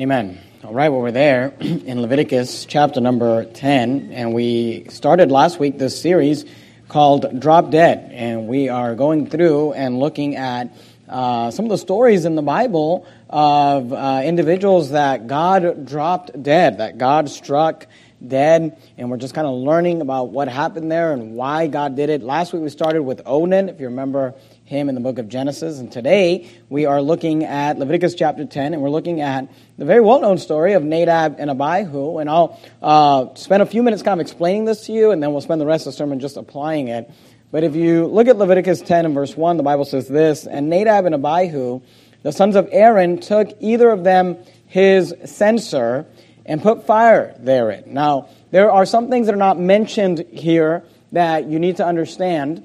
Amen. All right, well, we're there in Leviticus chapter number 10, and we started last week this series called Drop Dead, and we are going through and looking at uh, some of the stories in the Bible of uh, individuals that God dropped dead, that God struck dead, and we're just kind of learning about what happened there and why God did it. Last week we started with Onan, if you remember him in the book of Genesis. And today we are looking at Leviticus chapter 10, and we're looking at the very well known story of Nadab and Abihu. And I'll uh, spend a few minutes kind of explaining this to you, and then we'll spend the rest of the sermon just applying it. But if you look at Leviticus 10 and verse 1, the Bible says this And Nadab and Abihu, the sons of Aaron, took either of them his censer and put fire therein. Now, there are some things that are not mentioned here that you need to understand.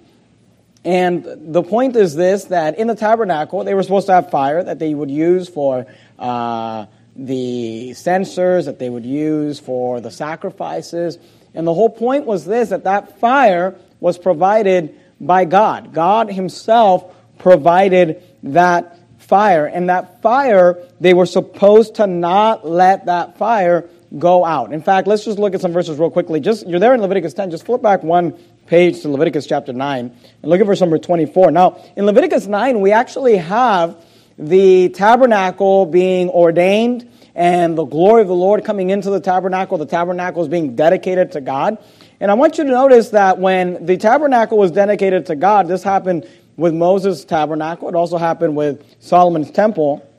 And the point is this that in the tabernacle, they were supposed to have fire that they would use for uh, the censers, that they would use for the sacrifices. And the whole point was this that that fire was provided by God. God Himself provided that fire. And that fire, they were supposed to not let that fire go out. In fact, let's just look at some verses real quickly. Just you're there in Leviticus 10. Just flip back one page to Leviticus chapter 9 and look at verse number 24. Now, in Leviticus 9, we actually have the tabernacle being ordained and the glory of the Lord coming into the tabernacle. The tabernacle is being dedicated to God. And I want you to notice that when the tabernacle was dedicated to God, this happened with Moses' tabernacle. It also happened with Solomon's temple.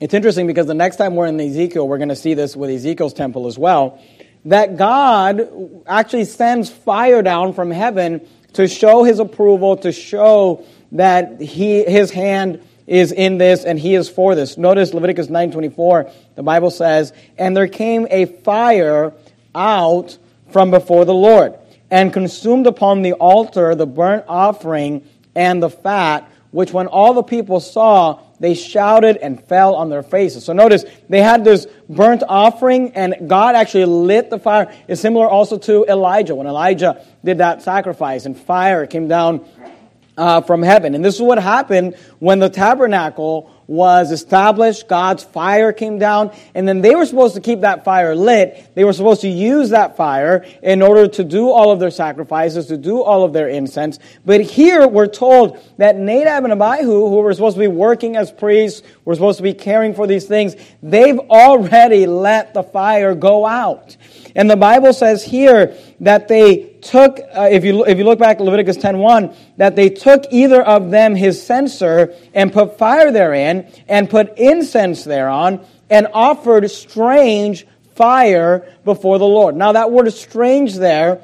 It's interesting because the next time we're in Ezekiel, we're going to see this with Ezekiel's temple as well that God actually sends fire down from heaven to show his approval, to show that he, his hand is in this and he is for this. Notice Leviticus 9:24, the Bible says, "And there came a fire out from before the Lord, and consumed upon the altar the burnt offering and the fat, which when all the people saw, they shouted and fell on their faces. So notice, they had this burnt offering, and God actually lit the fire. It's similar also to Elijah. When Elijah did that sacrifice, and fire came down uh, from heaven. And this is what happened when the tabernacle was established. God's fire came down, and then they were supposed to keep that fire lit. They were supposed to use that fire in order to do all of their sacrifices, to do all of their incense. But here we're told that Nadab and Abihu, who were supposed to be working as priests, were supposed to be caring for these things, they've already let the fire go out. And the Bible says here that they took, uh, if, you, if you look back Leviticus 10.1, that they took either of them his censer and put fire therein and put incense thereon and offered strange fire before the Lord. Now that word strange there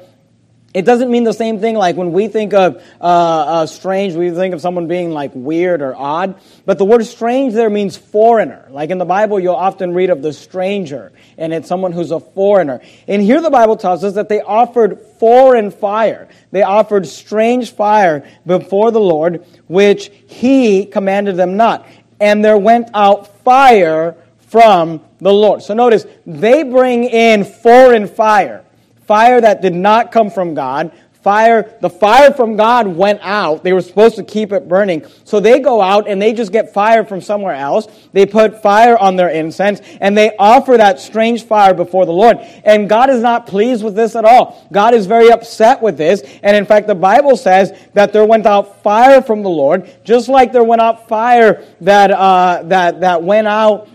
it doesn't mean the same thing like when we think of uh, uh, strange, we think of someone being like weird or odd. But the word strange there means foreigner. Like in the Bible, you'll often read of the stranger, and it's someone who's a foreigner. And here the Bible tells us that they offered foreign fire. They offered strange fire before the Lord, which he commanded them not. And there went out fire from the Lord. So notice, they bring in foreign fire fire that did not come from God. Fire, the fire from God went out. They were supposed to keep it burning. So they go out and they just get fire from somewhere else. They put fire on their incense and they offer that strange fire before the Lord. And God is not pleased with this at all. God is very upset with this. And in fact, the Bible says that there went out fire from the Lord, just like there went out fire that, uh, that, that went out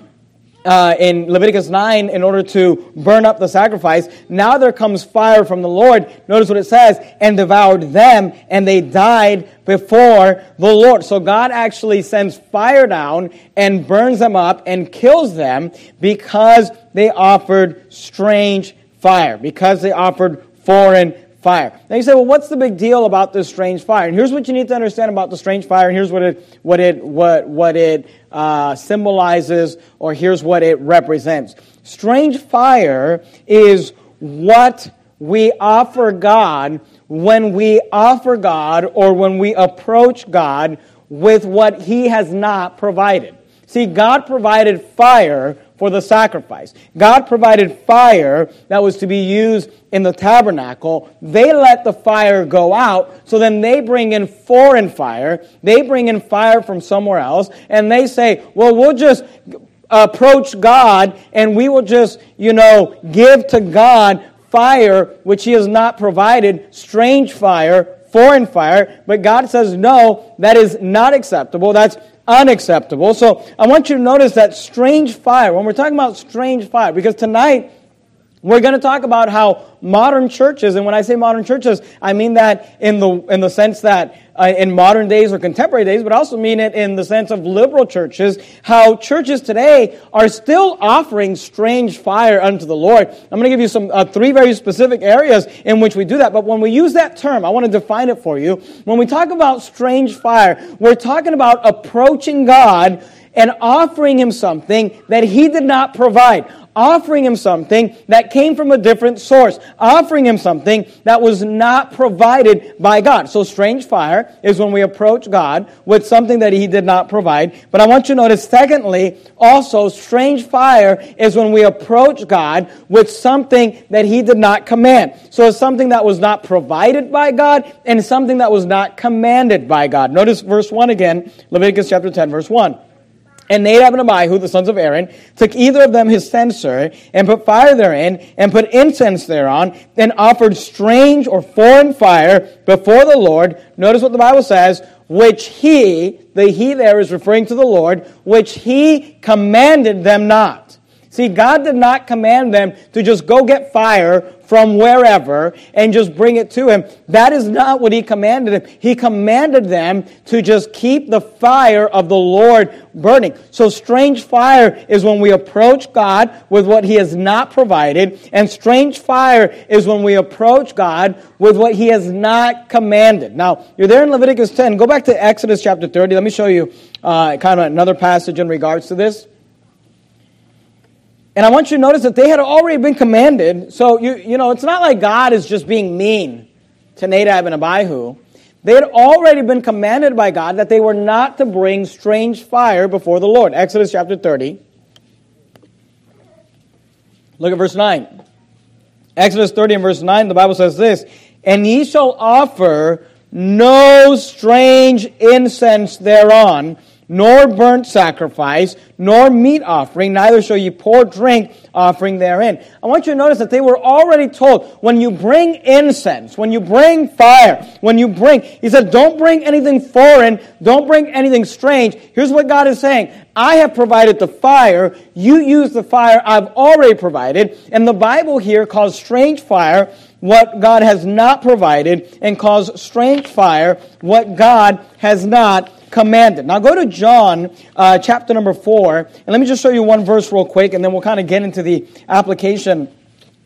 uh, in Leviticus 9 in order to burn up the sacrifice. Now there comes fire from the Lord. Notice what it says, and devoured them, and they died before the Lord. So God actually sends fire down and burns them up and kills them because they offered strange fire, because they offered foreign fire. Now you say, well, what's the big deal about this strange fire? And here's what you need to understand about the strange fire, and here's what it, what it, what, what it uh, symbolizes, or here's what it represents. Strange fire is what we offer God when we offer God or when we approach God with what He has not provided. See, God provided fire for the sacrifice. God provided fire that was to be used in the tabernacle. They let the fire go out, so then they bring in foreign fire. They bring in fire from somewhere else, and they say, well, we'll just approach God and we will just, you know, give to God fire which He has not provided, strange fire, foreign fire. But God says, no, that is not acceptable. That's unacceptable. So I want you to notice that strange fire, when we're talking about strange fire, because tonight we're going to talk about how modern churches, and when I say modern churches, I mean that in the, in the sense that uh, in modern days or contemporary days, but I also mean it in the sense of liberal churches, how churches today are still offering strange fire unto the Lord. I'm going to give you some uh, three very specific areas in which we do that. But when we use that term, I want to define it for you. When we talk about strange fire, we're talking about approaching God and offering him something that he did not provide offering him something that came from a different source, offering him something that was not provided by God. So strange fire is when we approach God with something that he did not provide. But I want you to notice, secondly, also strange fire is when we approach God with something that he did not command. So it's something that was not provided by God and something that was not commanded by God. Notice verse 1 again, Leviticus chapter 10, verse 1. And Nadab and Abihu, the sons of Aaron, took either of them his censer, and put fire therein, and put incense thereon, and offered strange or foreign fire before the Lord. Notice what the Bible says, which he, the he there is referring to the Lord, which he commanded them not. See, God did not command them to just go get fire from wherever and just bring it to him. That is not what he commanded them. He commanded them to just keep the fire of the Lord burning. So strange fire is when we approach God with what he has not provided, and strange fire is when we approach God with what he has not commanded. Now, you're there in Leviticus 10. Go back to Exodus chapter 30. Let me show you uh, kind of another passage in regards to this. And I want you to notice that they had already been commanded. So, you, you know, it's not like God is just being mean to Nadab and Abihu. They had already been commanded by God that they were not to bring strange fire before the Lord. Exodus chapter 30. Look at verse 9. Exodus 30 and verse 9, the Bible says this And ye shall offer no strange incense thereon nor burnt sacrifice, nor meat offering, neither shall ye pour drink offering therein. I want you to notice that they were already told when you bring incense, when you bring fire, when you bring, he said, don't bring anything foreign, don't bring anything strange. Here's what God is saying. I have provided the fire, you use the fire I've already provided, and the Bible here calls strange fire what God has not provided and calls strange fire what God has not commanded. Now go to John uh, chapter number 4, and let me just show you one verse real quick, and then we'll kind of get into the application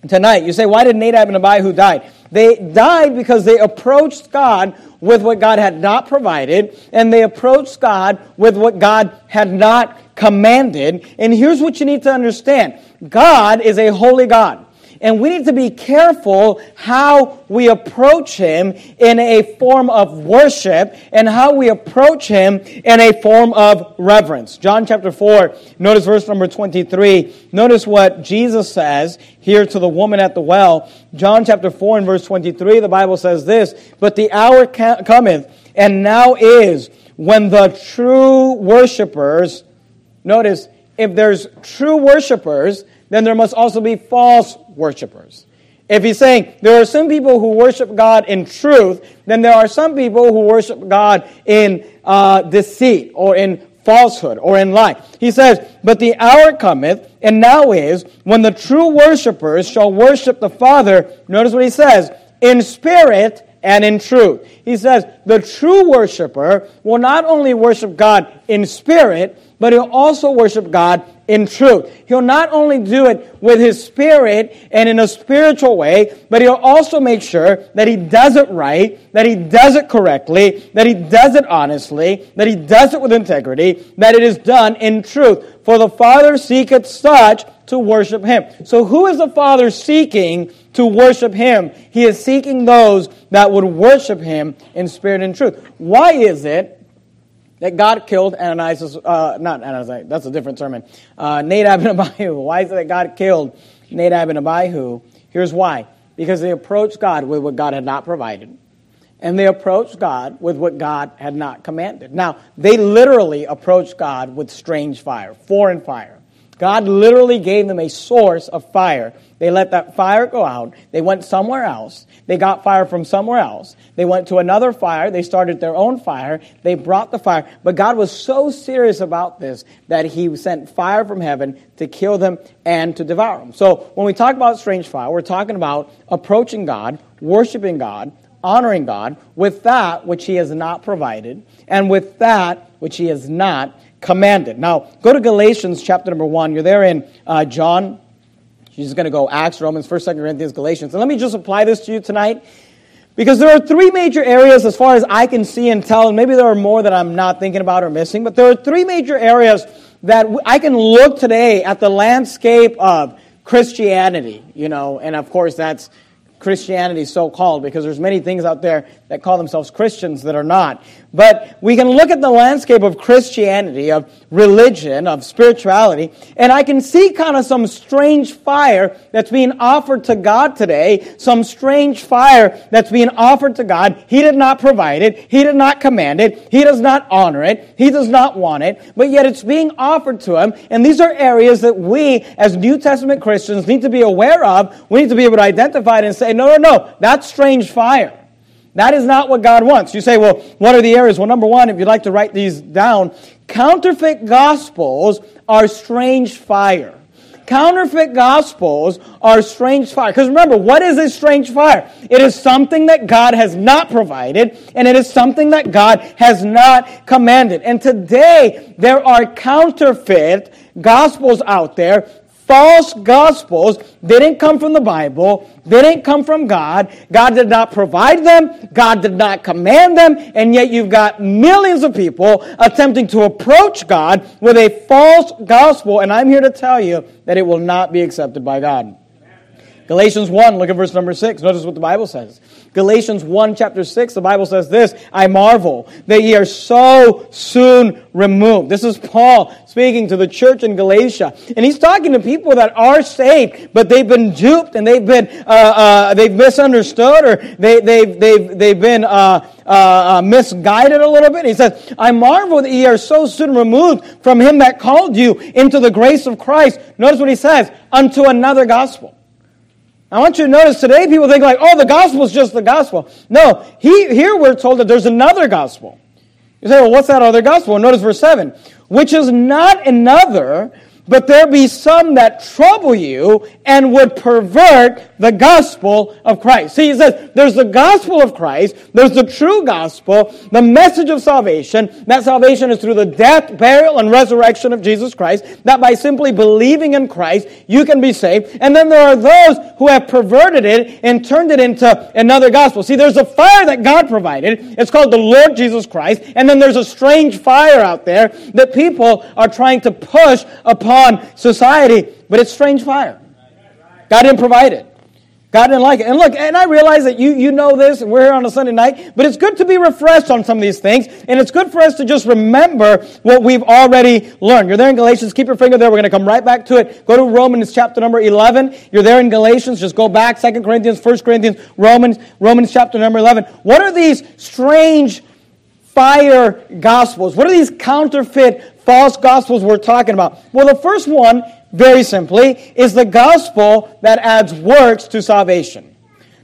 tonight. You say, why did Nadab and Abihu die? They died because they approached God with what God had not provided, and they approached God with what God had not commanded. And here's what you need to understand God is a holy God. And we need to be careful how we approach Him in a form of worship and how we approach Him in a form of reverence. John chapter 4, notice verse number 23. Notice what Jesus says here to the woman at the well. John chapter 4 and verse 23, the Bible says this, But the hour cometh, and now is, when the true worshipers, notice, if there's true worshipers, then there must also be false worshipers. If he's saying there are some people who worship God in truth, then there are some people who worship God in uh, deceit or in falsehood or in lie. He says, But the hour cometh, and now is, when the true worshipers shall worship the Father. Notice what he says, in spirit and in truth. He says, the true worshiper will not only worship God in spirit, but he'll also worship God in truth. He'll not only do it with his spirit and in a spiritual way, but he'll also make sure that he does it right, that he does it correctly, that he does it honestly, that he does it with integrity, that it is done in truth. For the Father seeketh such to worship him. So who is the Father seeking to worship him? He is seeking those that would worship him in spirit and truth. Why is it that God killed Ananias, uh, not Ananias, that's a different sermon, uh, Nadab and Abihu. Why is it that God killed Nadab and Abihu? Here's why. Because they approached God with what God had not provided. And they approached God with what God had not commanded. Now, they literally approached God with strange fire, foreign fire. God literally gave them a source of fire. They let that fire go out. They went somewhere else. They got fire from somewhere else. They went to another fire. They started their own fire. They brought the fire. But God was so serious about this that He sent fire from heaven to kill them and to devour them. So when we talk about strange fire, we're talking about approaching God, worshiping God, honoring God with that which He has not provided, and with that which He has not commanded. Now, go to Galatians chapter number 1. You're there in uh, John. She's just going to go Acts, Romans, 1st, 2nd Corinthians, Galatians. And let me just apply this to you tonight. Because there are three major areas as far as I can see and tell, and maybe there are more that I'm not thinking about or missing, but there are three major areas that I can look today at the landscape of Christianity, you know, and of course that's Christianity so called because there's many things out there that call themselves Christians that are not. But we can look at the landscape of Christianity, of religion, of spirituality, and I can see kind of some strange fire that's being offered to God today, some strange fire that's being offered to God. He did not provide it, He did not command it, He does not honor it, He does not want it, but yet it's being offered to Him. And these are areas that we, as New Testament Christians, need to be aware of. We need to be able to identify it and say, no, no, no, that's strange fire. That is not what God wants. You say, well, what are the areas? Well, number one, if you'd like to write these down, counterfeit gospels are strange fire. Counterfeit gospels are strange fire. Because remember, what is a strange fire? It is something that God has not provided, and it is something that God has not commanded. And today, there are counterfeit gospels out there false gospels They didn't come from the Bible, They didn't come from God. God did not provide them, God did not command them, and yet you've got millions of people attempting to approach God with a false gospel, and I'm here to tell you that it will not be accepted by God. Galatians 1, look at verse number 6. Notice what the Bible says. Galatians 1, chapter 6, the Bible says this I marvel that ye are so soon removed. This is Paul speaking to the church in Galatia. And he's talking to people that are saved, but they've been duped and they've been, uh, uh, they've misunderstood or they, they've, they've, they've been uh, uh, uh misguided a little bit. He says, I marvel that ye are so soon removed from him that called you into the grace of Christ. Notice what he says, unto another gospel I want you to notice today people think like, oh, the gospel is just the gospel. No, he, here we're told that there's another gospel. You say, well, what's that other gospel? notice verse 7. Which is not another, but there be some that trouble you and would pervert the gospel of Christ. See, he says there's the gospel of Christ, there's the true gospel, the message of salvation. That salvation is through the death, burial, and resurrection of Jesus Christ. That by simply believing in Christ, you can be saved. And then there are those who have perverted it and turned it into another gospel. See, there's a fire that God provided. It's called the Lord Jesus Christ. And then there's a strange fire out there that people are trying to push upon on society, but it's strange fire. God didn't provide it. God didn't like it. And look, and I realize that you, you know this, and we're here on a Sunday night, but it's good to be refreshed on some of these things, and it's good for us to just remember what we've already learned. You're there in Galatians, keep your finger there. We're going to come right back to it. Go to Romans chapter number 11. You're there in Galatians, just go back, Second Corinthians, First Corinthians, Romans, Romans chapter number 11. What are these strange fire gospels? What are these counterfeit false gospels we're talking about? Well, the first one, very simply, is the gospel that adds works to salvation.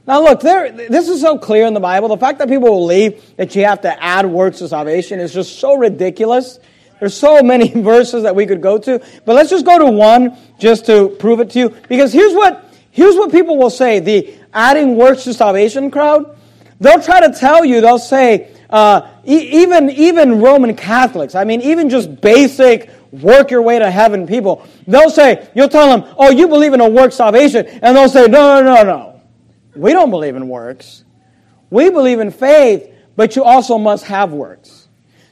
Now, look, there, this is so clear in the Bible. The fact that people believe that you have to add works to salvation is just so ridiculous. There's so many verses that we could go to, but let's just go to one just to prove it to you. Because here's what, here's what people will say the adding works to salvation crowd. They'll try to tell you, they'll say, uh, e- even, even Roman Catholics, I mean, even just basic work your way to heaven people, they'll say, you'll tell them, oh, you believe in a work salvation. And they'll say, no, no, no, no. We don't believe in works. We believe in faith, but you also must have works.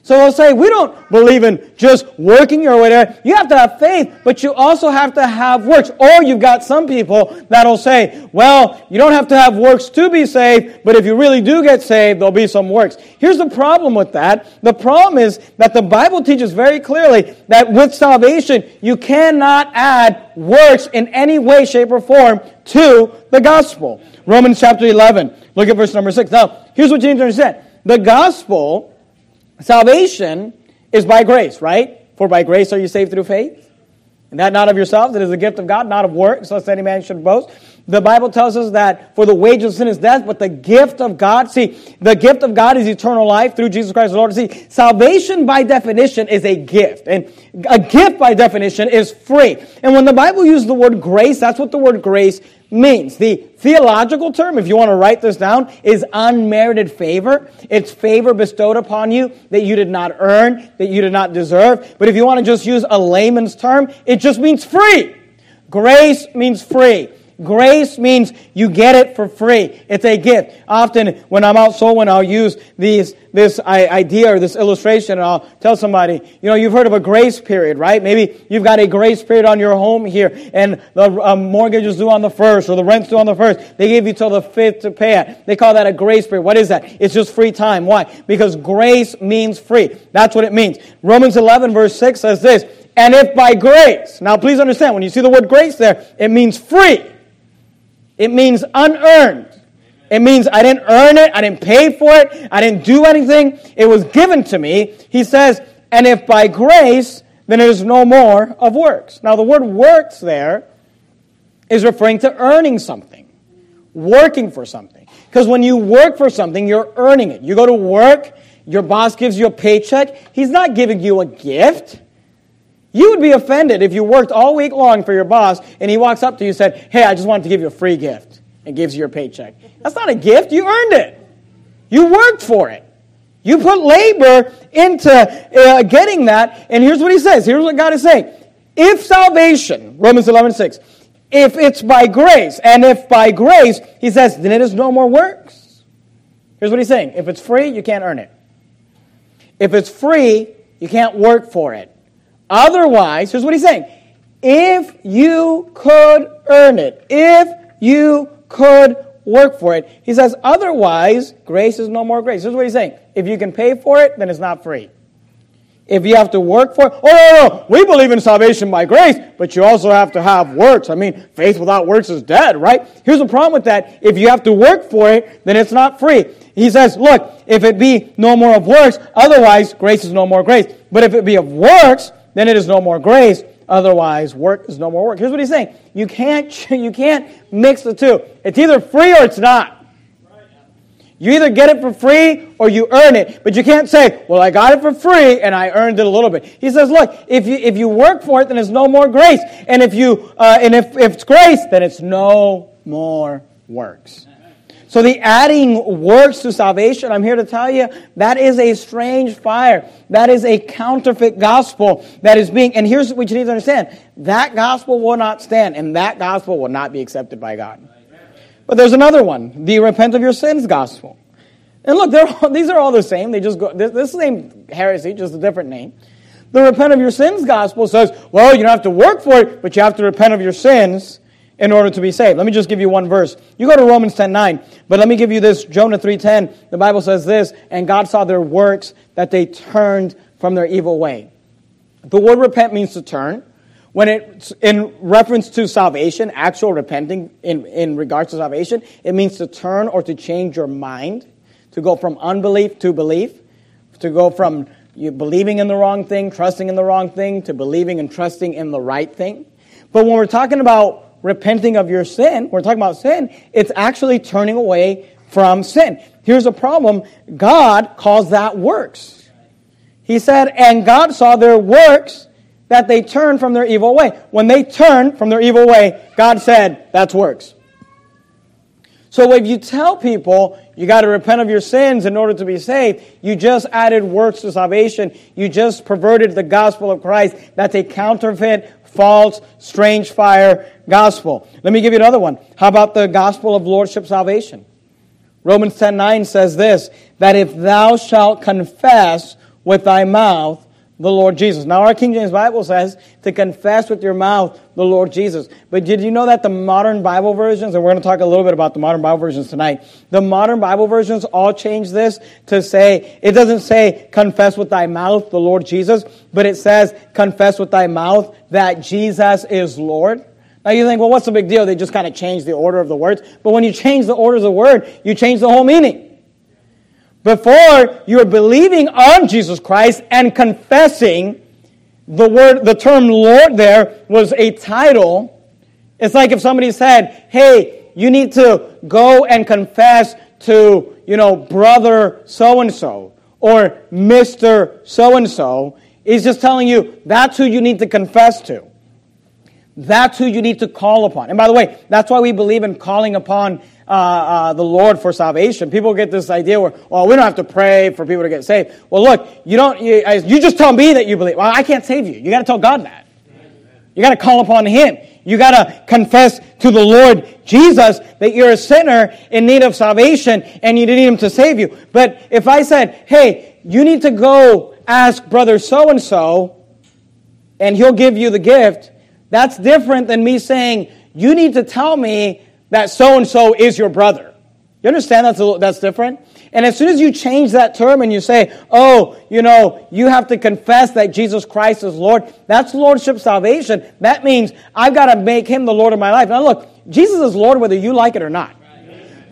So they'll say, we don't believe in just working your way there. You have to have faith, but you also have to have works. Or you've got some people that'll say, well, you don't have to have works to be saved, but if you really do get saved, there'll be some works. Here's the problem with that. The problem is that the Bible teaches very clearly that with salvation, you cannot add works in any way, shape, or form to the gospel. Romans chapter 11. Look at verse number 6. Now, here's what you need understand. The gospel Salvation is by grace, right? For by grace are you saved through faith. And that not of yourselves, it is a gift of God, not of works, lest any man should boast. The Bible tells us that for the wages of sin is death, but the gift of God, see, the gift of God is eternal life through Jesus Christ the Lord. See, salvation by definition is a gift. And a gift by definition is free. And when the Bible uses the word grace, that's what the word grace means. The theological term, if you want to write this down, is unmerited favor. It's favor bestowed upon you that you did not earn, that you did not deserve. But if you want to just use a layman's term, it just means free. Grace means free. Grace means you get it for free. It's a gift. Often when I'm out sowing, I'll use these, this idea or this illustration and I'll tell somebody, you know, you've heard of a grace period, right? Maybe you've got a grace period on your home here and the um, mortgage is due on the first or the rent's due on the first. They give you till the fifth to pay it. They call that a grace period. What is that? It's just free time. Why? Because grace means free. That's what it means. Romans 11 verse 6 says this, and if by grace, now please understand, when you see the word grace there, it means free. It means unearned. It means I didn't earn it, I didn't pay for it, I didn't do anything. It was given to me. He says, and if by grace, then it is no more of works. Now, the word works there is referring to earning something, working for something. Because when you work for something, you're earning it. You go to work, your boss gives you a paycheck, he's not giving you a gift. You would be offended if you worked all week long for your boss and he walks up to you and said, Hey, I just wanted to give you a free gift and gives you your paycheck. That's not a gift. You earned it. You worked for it. You put labor into uh, getting that. And here's what he says. Here's what God is saying. If salvation, Romans 11, 6, if it's by grace, and if by grace, he says, then it is no more works. Here's what he's saying. If it's free, you can't earn it. If it's free, you can't work for it. Otherwise, here's what he's saying. If you could earn it, if you could work for it, he says, otherwise, grace is no more grace. Here's what he's saying. If you can pay for it, then it's not free. If you have to work for it, oh, no, no, we believe in salvation by grace, but you also have to have works. I mean, faith without works is dead, right? Here's the problem with that. If you have to work for it, then it's not free. He says, look, if it be no more of works, otherwise grace is no more grace. But if it be of works, then it is no more grace. Otherwise, work is no more work. Here's what he's saying. You can't, you can't mix the two. It's either free or it's not. You either get it for free or you earn it. But you can't say, well, I got it for free and I earned it a little bit. He says, look, if you, if you work for it, then it's no more grace. And if you, uh, and if, if it's grace, then it's no more works. So the adding works to salvation, I'm here to tell you, that is a strange fire. That is a counterfeit gospel that is being, and here's what you need to understand. That gospel will not stand, and that gospel will not be accepted by God. But there's another one, the repent of your sins gospel. And look, all, these are all the same. They just go, this, this same heresy, just a different name. The repent of your sins gospel says, well, you don't have to work for it, but you have to repent of your sins in order to be saved. Let me just give you one verse. You go to Romans 10 9, but let me give you this Jonah 3:10. The Bible says this, and God saw their works that they turned from their evil way. The word repent means to turn. When it's in reference to salvation, actual repenting in, in regards to salvation, it means to turn or to change your mind, to go from unbelief to belief, to go from you believing in the wrong thing, trusting in the wrong thing, to believing and trusting in the right thing. But when we're talking about repenting of your sin, we're talking about sin, it's actually turning away from sin. Here's a problem God calls that works. He said, and God saw their works that they turned from their evil way. When they turned from their evil way, God said, that's works. So if you tell people you got to repent of your sins in order to be saved, you just added works to salvation. You just perverted the gospel of Christ. That's a counterfeit false, strange fire gospel. Let me give you another one. How about the gospel of lordship salvation? Romans 10 9 says this that if thou shalt confess with thy mouth the Lord Jesus. Now, our King James Bible says to confess with your mouth the Lord Jesus. But did you know that the modern Bible versions, and we're going to talk a little bit about the modern Bible versions tonight, the modern Bible versions all change this to say, it doesn't say confess with thy mouth the Lord Jesus, but it says confess with thy mouth that Jesus is Lord. Now you think, well, what's the big deal? They just kind of change the order of the words. But when you change the order of the word, you change the whole meaning. Before you're believing on Jesus Christ and confessing, the word, the term Lord there was a title. It's like if somebody said, hey, you need to go and confess to, you know, brother so and so or Mr. so and so. He's just telling you that's who you need to confess to. That's who you need to call upon. And by the way, that's why we believe in calling upon uh, uh, the Lord for salvation. People get this idea where, well, we don't have to pray for people to get saved. Well, look, you don't. You, you just tell me that you believe. Well, I can't save you. You got to tell God that. You got to call upon Him. You got to confess to the Lord Jesus that you're a sinner in need of salvation and you need Him to save you. But if I said, hey, you need to go ask brother so and so and he'll give you the gift, that's different than me saying, you need to tell me that so and so is your brother. You understand that's, a, that's different? And as soon as you change that term and you say, oh, you know, you have to confess that Jesus Christ is Lord, that's lordship salvation. That means I've got to make him the Lord of my life. Now look, Jesus is Lord whether you like it or not.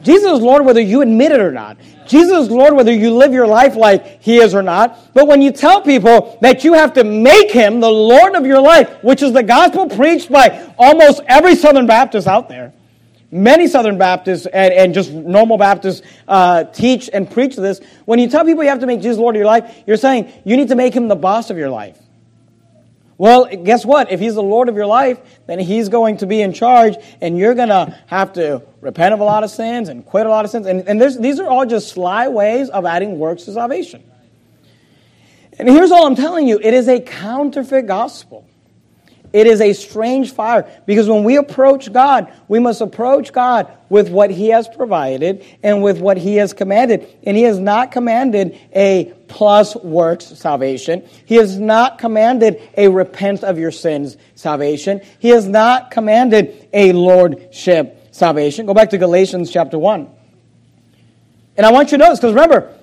Jesus is Lord whether you admit it or not. Jesus is Lord whether you live your life like He is or not. But when you tell people that you have to make Him the Lord of your life, which is the gospel preached by almost every Southern Baptist out there, Many Southern Baptists and, and just normal Baptists uh, teach and preach this. When you tell people you have to make Jesus Lord of your life, you're saying you need to make him the boss of your life. Well, guess what? If he's the Lord of your life, then he's going to be in charge, and you're going to have to repent of a lot of sins and quit a lot of sins. And, and these are all just sly ways of adding works to salvation. And here's all I'm telling you it is a counterfeit gospel. It is a strange fire because when we approach God, we must approach God with what He has provided and with what He has commanded. And He has not commanded a plus works salvation. He has not commanded a repent of your sins salvation. He has not commanded a lordship salvation. Go back to Galatians chapter 1. And I want you to notice, because remember,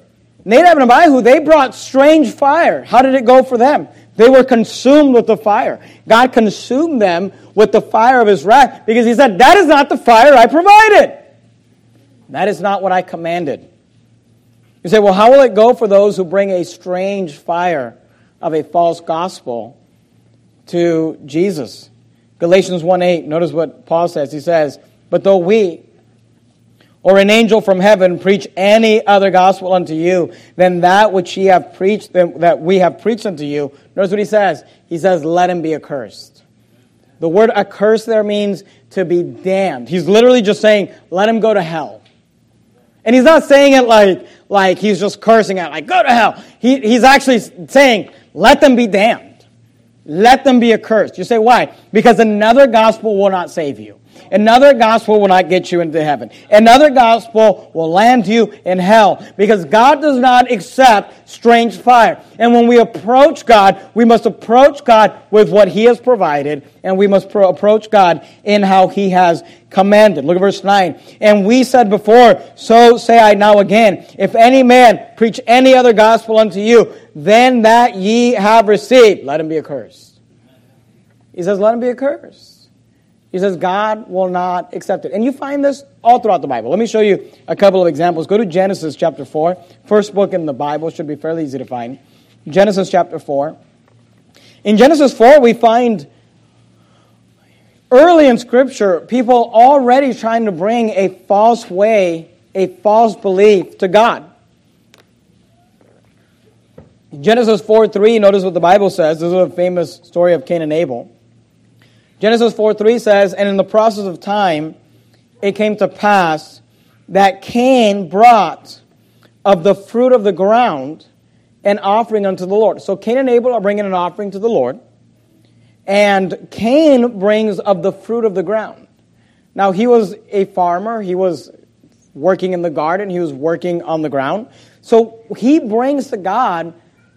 Nadab and Abihu, they brought strange fire. How did it go for them? They were consumed with the fire. God consumed them with the fire of his wrath because he said, That is not the fire I provided. That is not what I commanded. You say, Well, how will it go for those who bring a strange fire of a false gospel to Jesus? Galatians 1 8, notice what Paul says. He says, But though we, or an angel from heaven preach any other gospel unto you than that which ye have preached that we have preached unto you. Notice what he says. He says let him be accursed. The word accursed there means to be damned. He's literally just saying let him go to hell. And he's not saying it like like he's just cursing out like go to hell. He, he's actually saying let them be damned. Let them be accursed. You say why? Because another gospel will not save you Another gospel will not get you into heaven. Another gospel will land you in hell because God does not accept strange fire. And when we approach God, we must approach God with what He has provided and we must pro- approach God in how He has commanded. Look at verse 9. And we said before, so say I now again, if any man preach any other gospel unto you than that ye have received, let him be accursed. He says, let him be accursed. He says God will not accept it. And you find this all throughout the Bible. Let me show you a couple of examples. Go to Genesis chapter 4. First book in the Bible should be fairly easy to find. Genesis chapter 4. In Genesis 4, we find early in Scripture people already trying to bring a false way, a false belief to God. Genesis 4 3, notice what the Bible says. This is a famous story of Cain and Abel. Genesis 4 3 says, And in the process of time, it came to pass that Cain brought of the fruit of the ground an offering unto the Lord. So Cain and Abel are bringing an offering to the Lord. And Cain brings of the fruit of the ground. Now, he was a farmer. He was working in the garden. He was working on the ground. So he brings to God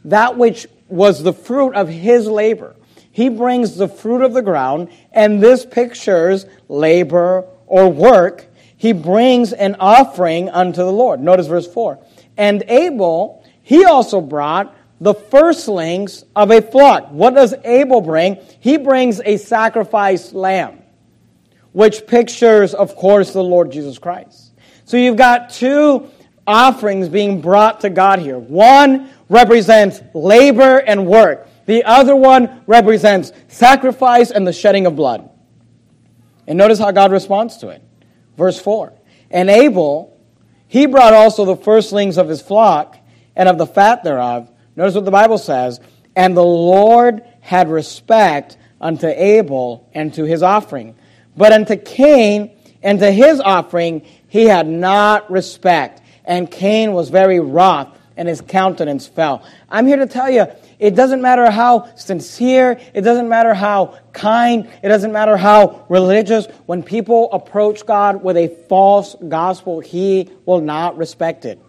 that which was the fruit of his labor. He brings the fruit of the ground, and this pictures labor or work. He brings an offering unto the Lord. Notice verse 4. And Abel, he also brought the firstlings of a flock. What does Abel bring? He brings a sacrificed lamb, which pictures, of course, the Lord Jesus Christ. So you've got two offerings being brought to God here. One represents labor and work. The other one represents sacrifice and the shedding of blood. And notice how God responds to it. Verse 4. And Abel, he brought also the firstlings of his flock and of the fat thereof Notice what the Bible says. And the Lord had respect unto Abel and to his offering. But unto Cain and to his offering he had not respect. And Cain was very wroth, and his countenance fell. I'm here to tell you, it doesn't matter how sincere, it doesn't matter how kind, it doesn't matter how religious. When people approach God with a false gospel, he will not respect it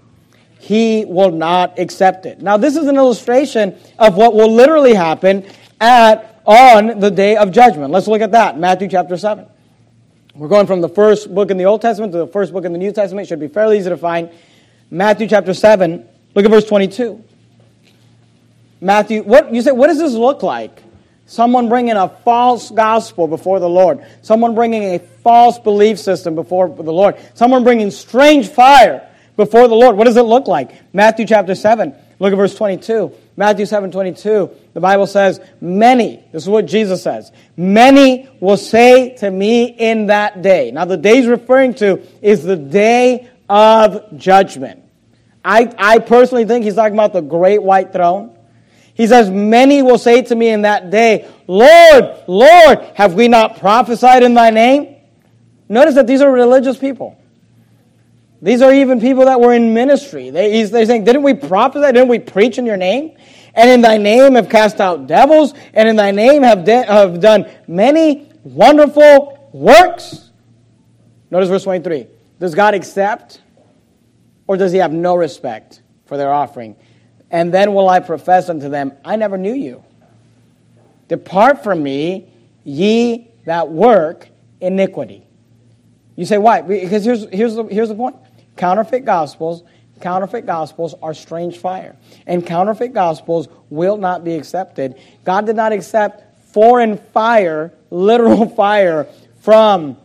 he will not accept it. Now, this is an illustration of what will literally happen at on the day of judgment. Let's look at that. Matthew chapter 7. We're going from the first book in the Old Testament to the first book in the New Testament. It should be fairly easy to find. Matthew chapter 7. Look at verse 22. Matthew, what you say, what does this look like? Someone bringing a false gospel before the Lord. Someone bringing a false belief system before the Lord. Someone bringing strange fire before the Lord. What does it look like? Matthew chapter 7. Look at verse 22. Matthew 7 22. The Bible says, Many, this is what Jesus says, many will say to me in that day. Now, the day he's referring to is the day of judgment. I, I personally think he's talking about the great white throne. He says, Many will say to me in that day, Lord, Lord, have we not prophesied in thy name? Notice that these are religious people. These are even people that were in ministry. They, they're saying, Didn't we prophesy? Didn't we preach in your name? And in thy name have cast out devils, and in thy name have, de- have done many wonderful works. Notice verse 23. Does God accept, or does he have no respect for their offering? And then will I profess unto them, I never knew you. Depart from me, ye that work iniquity. You say, why? Because here's, here's, the, here's the point. Counterfeit gospels, counterfeit gospels are strange fire. And counterfeit gospels will not be accepted. God did not accept foreign fire, literal fire, from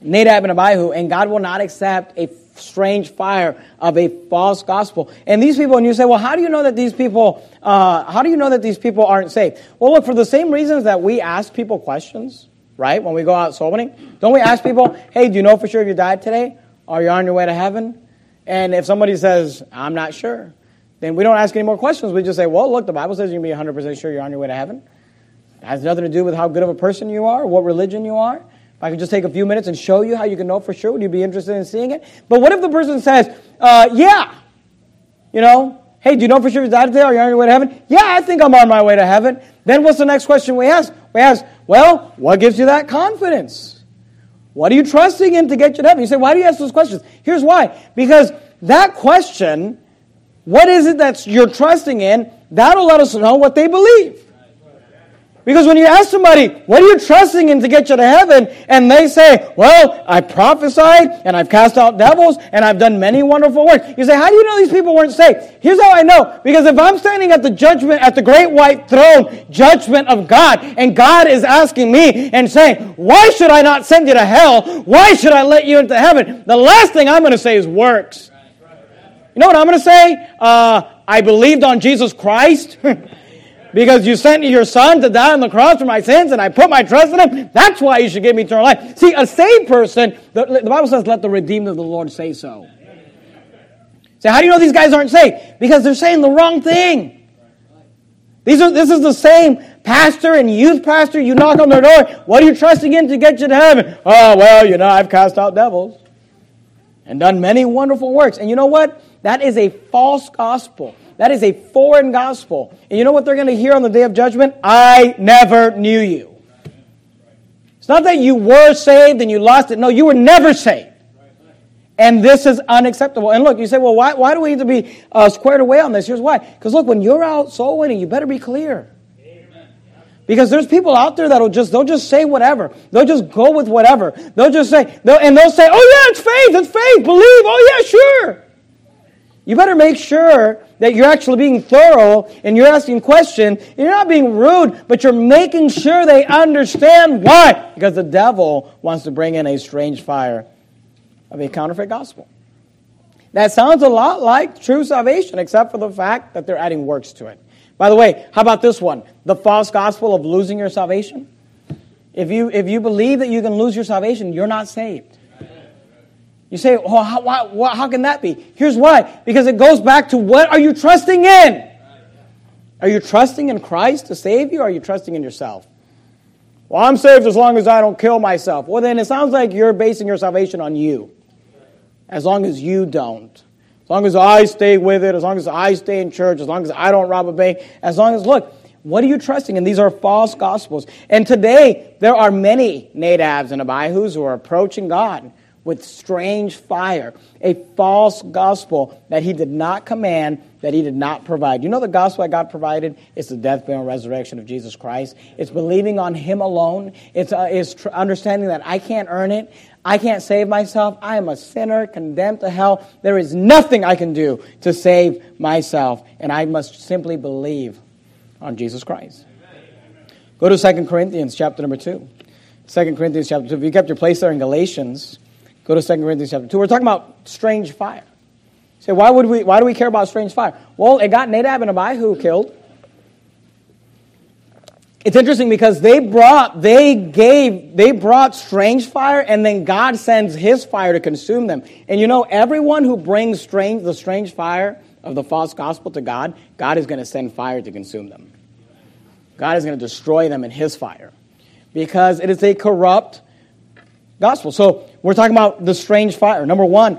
Nadab and Abihu, and God will not accept a strange fire of a false gospel. And these people, and you say, well, how do you know that these people, uh, how do you know that these people aren't saved? Well, look, for the same reasons that we ask people questions, right, when we go out soul winning, don't we ask people, hey, do you know for sure if you died today? Are you on your way to heaven? And if somebody says, I'm not sure, then we don't ask any more questions. We just say, well, look, the Bible says you can be 100% sure you're on your way to heaven. It has nothing to do with how good of a person you are, what religion you are. If I could just take a few minutes and show you how you can know for sure, would you be interested in seeing it? But what if the person says, uh, yeah, you know, hey, do you know for sure you died today? Are you on your way to heaven? Yeah, I think I'm on my way to heaven. Then what's the next question we ask? We ask, well, what gives you that confidence? What are you trusting in to get you to heaven? You say, why do you ask those questions? Here's why. Because that question, what is it that you're trusting in, that'll let us know what they believe. Because when you ask somebody, what are you trusting in to get you to heaven? And they say, well, I prophesied and I've cast out devils and I've done many wonderful works. You say, how do you know these people weren't saved? Here's how I know. Because if I'm standing at the judgment, at the great white throne, judgment of God, and God is asking me and saying, why should I not send you to hell? Why should I let you into heaven? The last thing I'm going to say is works. You know what I'm going to say? Uh, I believed on Jesus Christ. because you sent your son to die on the cross for my sins and I put my trust in him. That's why you should give me eternal life. See, a saved person, the, the Bible says, let the redeemed of the Lord say so. Say, how do you know these guys aren't saved? Because they're saying the wrong thing. These are, this is the same pastor and youth pastor. You knock on their door. What are you trusting in to get you to heaven? Oh, well, you know, I've cast out devils and done many wonderful works. And you know what? That is a false gospel. That is a foreign gospel. And you know what they're going to hear on the day of judgment? I never knew you. It's not that you were saved and you lost it. No, you were never saved. And this is unacceptable. And look, you say, well, why, why do we need to be uh, squared away on this? Here's why. Because look, when you're out soul winning, you better be clear. Because there's people out there that'll just they'll just say whatever. They'll just go with whatever. They'll just say they'll, and they'll say, "Oh yeah, it's faith. It's faith. Believe. Oh yeah, sure." You better make sure that you're actually being thorough and you're asking questions. You're not being rude, but you're making sure they understand why. Because the devil wants to bring in a strange fire of a counterfeit gospel. That sounds a lot like true salvation, except for the fact that they're adding works to it. By the way, how about this one? The false gospel of losing your salvation. If you, if you believe that you can lose your salvation, you're not saved. You say, oh, how, how can that be? Here's why. Because it goes back to what are you trusting in? Are you trusting in Christ to save you, or are you trusting in yourself? Well, I'm saved as long as I don't kill myself. Well, then it sounds like you're basing your salvation on you. As long as you don't. As long as I stay with it, as long as I stay in church, as long as I don't rob a bank, as long as, look, what are you trusting in? These are false gospels. And today, there are many Nadabs and Abihus who are approaching God with strange fire, a false gospel that he did not command, that he did not provide. You know the gospel that God provided? It's the death, burial, and resurrection of Jesus Christ. It's believing on him alone. It's, uh, it's tr- understanding that I can't earn it. I can't save myself. I am a sinner condemned to hell. There is nothing I can do to save myself, and I must simply believe on Jesus Christ. Go to 2 Corinthians chapter number 2. 2 Corinthians chapter 2. If you kept your place there in Galatians, Go to 2 Corinthians chapter 2. We're talking about strange fire. say, why, would we, why do we care about strange fire? Well, it got Nadab and Abihu killed. It's interesting because they brought, they gave, they brought strange fire, and then God sends his fire to consume them. And you know, everyone who brings strange, the strange fire of the false gospel to God, God is going to send fire to consume them. God is going to destroy them in his fire. Because it is a corrupt gospel. So we're talking about the strange fire. Number one,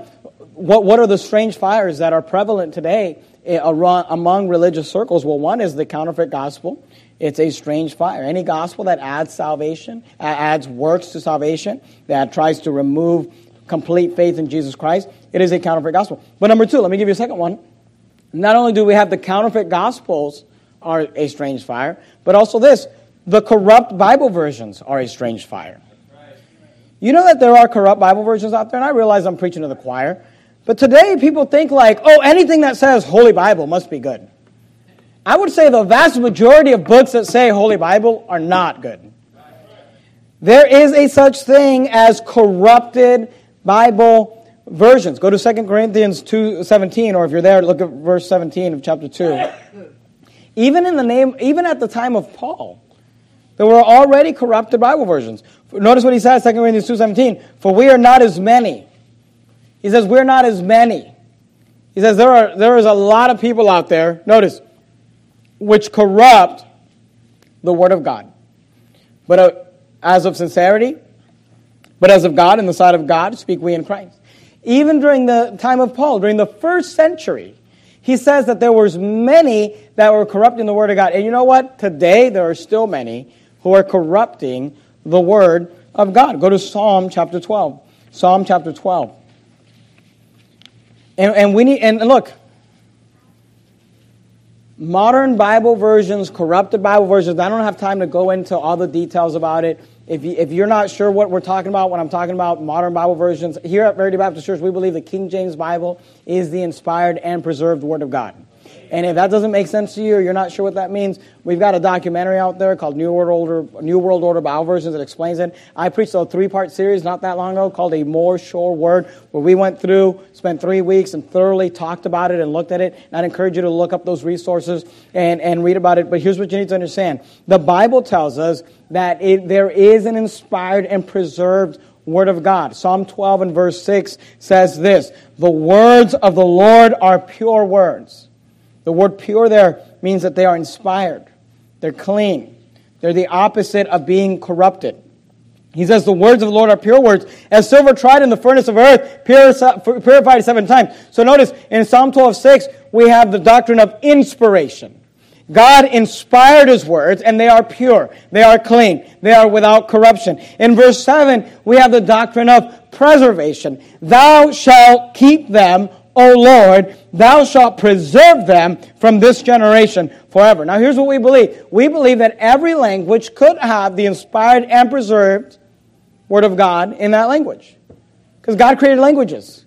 what, what are the strange fires that are prevalent today eh, among religious circles? Well, one is the counterfeit gospel. It's a strange fire. Any gospel that adds salvation, adds works to salvation, that tries to remove complete faith in Jesus Christ, it is a counterfeit gospel. But number two, let me give you a second one. Not only do we have the counterfeit gospels are a strange fire, but also this the corrupt Bible versions are a strange fire. You know that there are corrupt Bible versions out there, and I realize I'm preaching to the choir. But today, people think like, oh, anything that says Holy Bible must be good. I would say the vast majority of books that say Holy Bible are not good. There is a such thing as corrupted Bible versions. Go to 2 Corinthians 2:17 or if you're there look at verse 17 of chapter 2. Even in the name even at the time of Paul, there were already corrupted Bible versions. Notice what he says, 2 Corinthians 2.17, For we are not as many. He says, we're not as many. He says, there, are, there is a lot of people out there, notice, which corrupt the Word of God. But uh, as of sincerity, but as of God, in the sight of God, speak we in Christ. Even during the time of Paul, during the first century, he says that there was many that were corrupting the Word of God. And you know what? Today, there are still many who are corrupting the Word of God. Go to Psalm chapter 12. Psalm chapter 12. And, and we need, and look, modern Bible versions, corrupted Bible versions, I don't have time to go into all the details about it. If, you, if you're not sure what we're talking about when I'm talking about modern Bible versions, here at Verity Baptist Church, we believe the King James Bible is the inspired and preserved Word of God. And if that doesn't make sense to you or you're not sure what that means, we've got a documentary out there called New World Order, New World Order Bible Versions that explains it. I preached a three-part series not that long ago called A More Sure Word, where we went through, spent three weeks and thoroughly talked about it and looked at it. And I'd encourage you to look up those resources and, and read about it. But here's what you need to understand. The Bible tells us that it, there is an inspired and preserved Word of God. Psalm 12 and verse 6 says this, The words of the Lord are pure words the word pure there means that they are inspired, they're clean, they're the opposite of being corrupted. He says, The words of the Lord are pure words, as silver tried in the furnace of earth, purified seven times. So notice in Psalm 12 6, we have the doctrine of inspiration. God inspired his words, and they are pure. They are clean. They are without corruption. In verse 7, we have the doctrine of preservation. Thou shalt keep them, O Lord, thou shalt preserve them from this generation forever. Now, here's what we believe we believe that every language could have the inspired and preserved Word of God in that language. Because God created languages.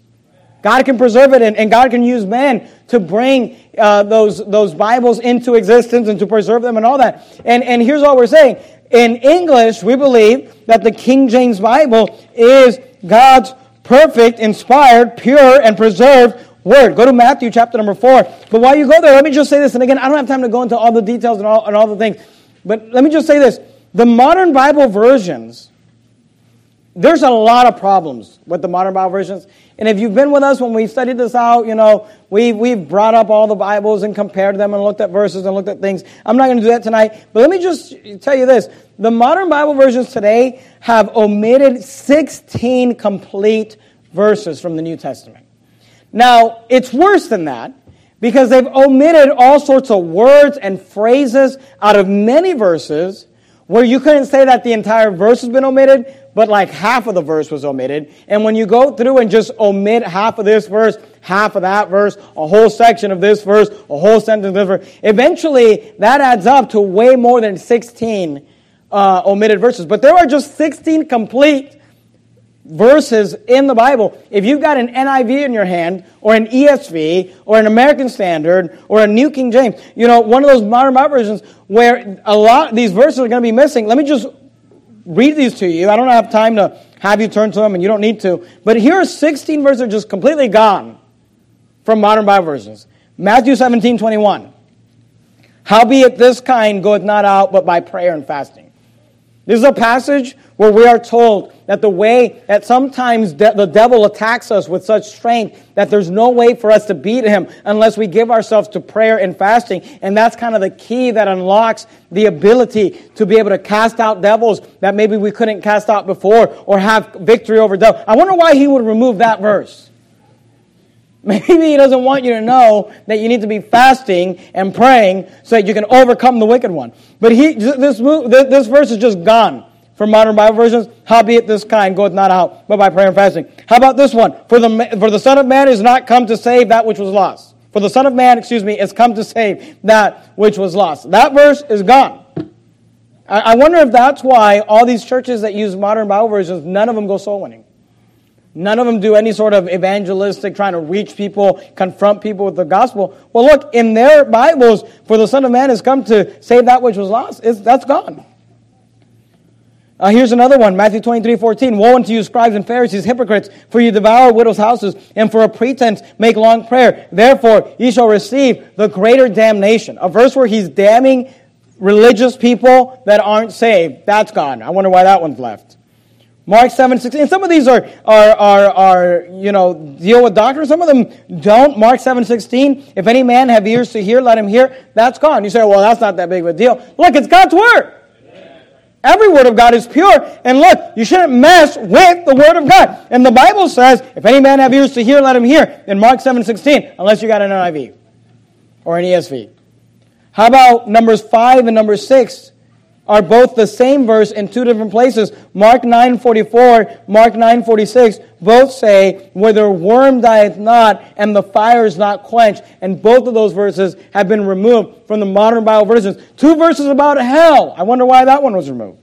God can preserve it, and, and God can use man to bring uh, those, those Bibles into existence and to preserve them and all that. And, and here's what we're saying. In English, we believe that the King James Bible is God's perfect, inspired, pure, and preserved word. Go to Matthew chapter number 4. But while you go there, let me just say this. And again, I don't have time to go into all the details and all, and all the things. But let me just say this. The modern Bible versions, there's a lot of problems with the modern Bible versions. And if you've been with us when we studied this out, you know, we've, we've brought up all the Bibles and compared them and looked at verses and looked at things. I'm not going to do that tonight. But let me just tell you this. The modern Bible versions today have omitted 16 complete verses from the New Testament. Now, it's worse than that because they've omitted all sorts of words and phrases out of many verses where you couldn't say that the entire verse has been omitted, but like half of the verse was omitted. And when you go through and just omit half of this verse, half of that verse, a whole section of this verse, a whole sentence of this verse, eventually that adds up to way more than 16 uh, omitted verses. But there are just 16 complete verses in the Bible. If you've got an NIV in your hand, or an ESV, or an American Standard, or a New King James, you know, one of those modern versions where a lot of these verses are going to be missing, let me just read these to you. I don't have time to have you turn to them, and you don't need to. But here are 16 verses are just completely gone from modern Bible versions. Matthew 17, 21. Howbeit this kind goeth not out but by prayer and fasting. This is a passage where we are told that the way that sometimes de- the devil attacks us with such strength that there's no way for us to beat him unless we give ourselves to prayer and fasting. And that's kind of the key that unlocks the ability to be able to cast out devils that maybe we couldn't cast out before or have victory over devils. I wonder why he would remove that verse. Maybe he doesn't want you to know that you need to be fasting and praying so that you can overcome the wicked one. But he, this, this verse is just gone from modern Bible versions. Howbeit this kind goeth not out, but by prayer and fasting. How about this one? For the, for the Son of Man is not come to save that which was lost. For the Son of Man, excuse me, is come to save that which was lost. That verse is gone. I, I wonder if that's why all these churches that use modern Bible versions, none of them go soul winning. None of them do any sort of evangelistic, trying to reach people, confront people with the gospel. Well, look, in their Bibles, for the Son of Man has come to save that which was lost, it's, that's gone. Uh, here's another one, Matthew 23, 14. Woe unto you, scribes and Pharisees, hypocrites, for you devour widows' houses, and for a pretense make long prayer. Therefore, ye shall receive the greater damnation. A verse where he's damning religious people that aren't saved. That's gone. I wonder why that one's left. Mark 7, 16. Some of these are, are, are, are, you know, deal with doctrine. Some of them don't. Mark 7, 16. If any man have ears to hear, let him hear. That's gone. You say, well, that's not that big of a deal. Look, it's God's word. Every word of God is pure. And look, you shouldn't mess with the word of God. And the Bible says, if any man have ears to hear, let him hear. In Mark 7, 16. Unless you got an NIV or an ESV. How about Numbers 5 and number 6? Are both the same verse in two different places. Mark 9:44, Mark 9:46 both say where the worm dieth not and the fire is not quenched, and both of those verses have been removed from the modern Bible versions. Two verses about hell. I wonder why that one was removed.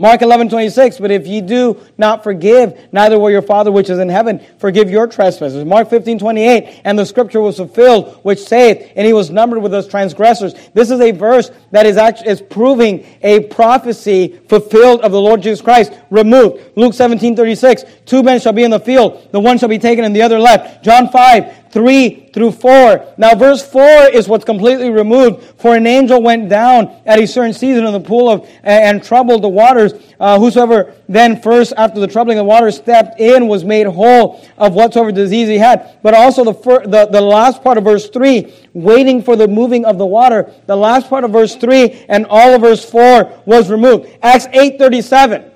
Mark 11, 26, but if ye do not forgive, neither will your Father which is in heaven forgive your trespasses. Mark 15, 28, and the scripture was fulfilled, which saith, and he was numbered with those transgressors. This is a verse that is actually, is proving a prophecy fulfilled of the Lord Jesus Christ, removed. Luke 17, 36, two men shall be in the field, the one shall be taken and the other left. John 5, 3 through 4. Now, verse 4 is what's completely removed. For an angel went down at a certain season in the pool of, and troubled the waters. Uh, whosoever then first, after the troubling of the waters, stepped in was made whole of whatsoever disease he had. But also the, fir- the, the last part of verse 3, waiting for the moving of the water. The last part of verse 3 and all of verse 4 was removed. Acts 8.37.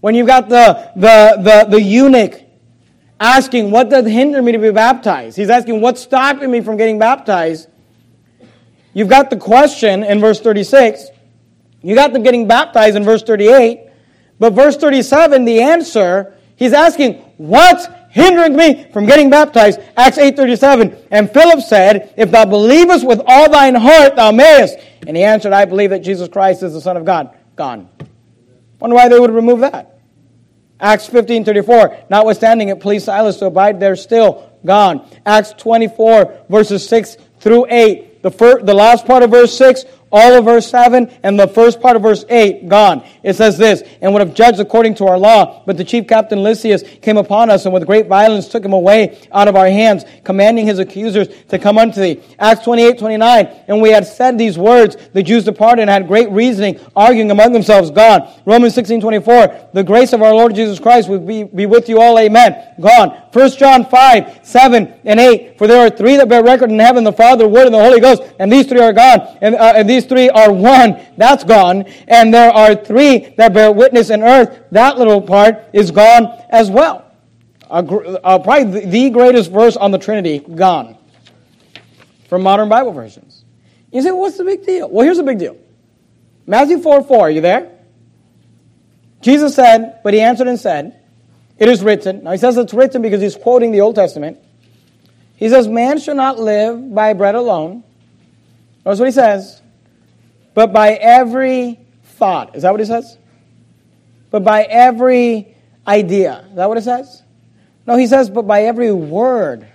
When you've got the, the, the, the eunuch asking, What does hinder me to be baptized? He's asking, What's stopping me from getting baptized? You've got the question in verse 36. You got them getting baptized in verse 38. But verse 37, the answer, he's asking, What's hindering me from getting baptized? Acts 8.37. And Philip said, If thou believest with all thine heart, thou mayest. And he answered, I believe that Jesus Christ is the Son of God. Gone. Wonder why they would remove that. Acts 15.34. Notwithstanding, it pleased Silas to abide there still. Gone. Acts 24, verses 6 through 8. The, first, the last part of verse 6 all of verse 7 and the first part of verse 8 gone. It says this, and would have judged according to our law, but the chief captain Lysias came upon us and with great violence took him away out of our hands, commanding his accusers to come unto thee. Acts 28, 29, and we had said these words, the Jews departed and had great reasoning, arguing among themselves, gone. Romans 16, 24, the grace of our Lord Jesus Christ will be, be with you all, amen. Gone. 1 John 5, 7 and 8, for there are three that bear record in heaven, the Father, the Word, and the Holy Ghost, and these three are gone, and, uh, and these three are one, that's gone. And there are three that bear witness in earth, that little part is gone as well. Uh, uh, probably the greatest verse on the Trinity, gone. From modern Bible versions. You say, what's the big deal? Well, here's the big deal. Matthew 4 4, are you there? Jesus said, but he answered and said, It is written. Now he says it's written because he's quoting the Old Testament. He says, Man shall not live by bread alone. Notice what he says but by every thought. Is that what it says? But by every idea. Is that what it says? No, he says, but by every word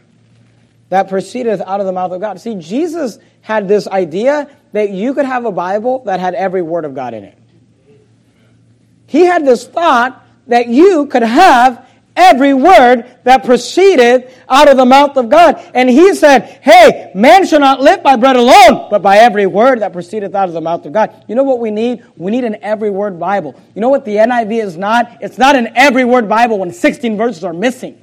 that proceedeth out of the mouth of God. See, Jesus had this idea that you could have a Bible that had every word of God in it. He had this thought that you could have every word that proceeded out of the mouth of God. And he said, Hey, man shall not live by bread alone, but by every word that proceedeth out of the mouth of God. You know what we need? We need an every word Bible. You know what the NIV is not? It's not an every word Bible when 16 verses are missing.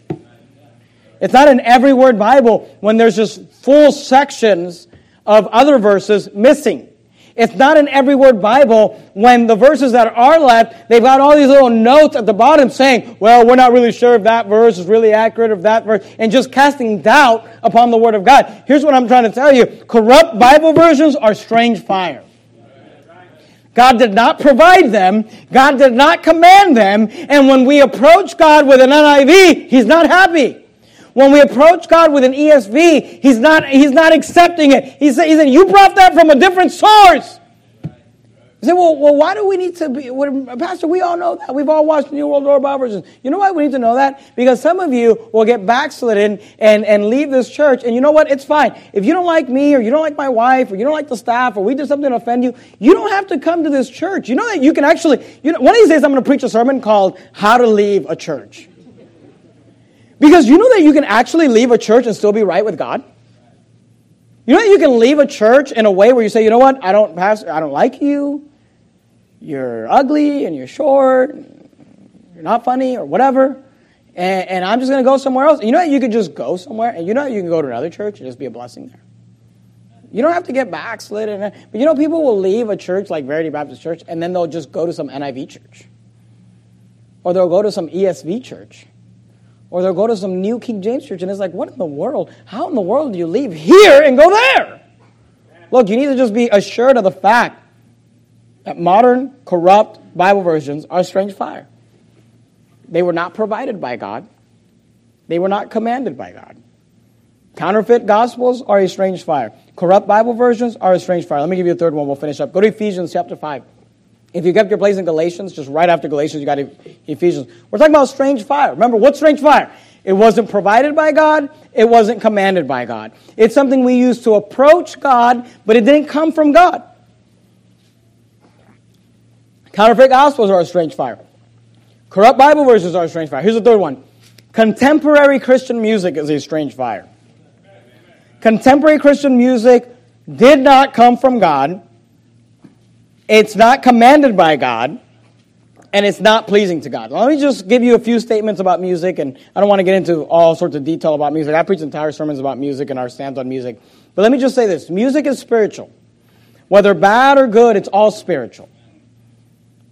It's not an every word Bible when there's just full sections of other verses missing. It's not an every word Bible when the verses that are left, they've got all these little notes at the bottom saying, well, we're not really sure if that verse is really accurate, if that verse, and just casting doubt upon the Word of God. Here's what I'm trying to tell you. Corrupt Bible versions are strange fire. God did not provide them. God did not command them. And when we approach God with an NIV, He's not happy. When we approach God with an ESV, He's not, he's not accepting it. He said, he said, You brought that from a different source. You say, well, well, why do we need to be, Pastor, we all know that. We've all watched New World Order Bible versions. You know why we need to know that? Because some of you will get backslidden and, and leave this church, and you know what? It's fine. If you don't like me, or you don't like my wife, or you don't like the staff, or we did something to offend you, you don't have to come to this church. You know that you can actually, you know, one of these days I'm going to preach a sermon called How to Leave a Church. Because you know that you can actually leave a church and still be right with God? You know that you can leave a church in a way where you say, you know what, I don't pass, I don't like you. You're ugly and you're short. You're not funny or whatever. And, and I'm just going to go somewhere else. You know that you could just go somewhere and you know you can go to another church and just be a blessing there. You don't have to get backslidden. but you know, people will leave a church like Verity Baptist Church and then they'll just go to some NIV church. Or they'll go to some ESV church. Or they'll go to some New King James Church and it's like, what in the world? How in the world do you leave here and go there? Look, you need to just be assured of the fact that modern, corrupt Bible versions are strange fire. They were not provided by God, they were not commanded by God. Counterfeit gospels are a strange fire. Corrupt Bible versions are a strange fire. Let me give you a third one. We'll finish up. Go to Ephesians chapter 5. If you kept your place in Galatians, just right after Galatians, you got Ephesians. We're talking about strange fire. Remember, what's strange fire? It wasn't provided by God. It wasn't commanded by God. It's something we use to approach God, but it didn't come from God. Counterfeit gospels are a strange fire. Corrupt Bible verses are a strange fire. Here's the third one. Contemporary Christian music is a strange fire. Contemporary Christian music did not come from God. It's not commanded by God, and it's not pleasing to God. Let me just give you a few statements about music, and I don't want to get into all sorts of detail about music. I preach entire sermons about music and our stance on music. But let me just say this music is spiritual. Whether bad or good, it's all spiritual.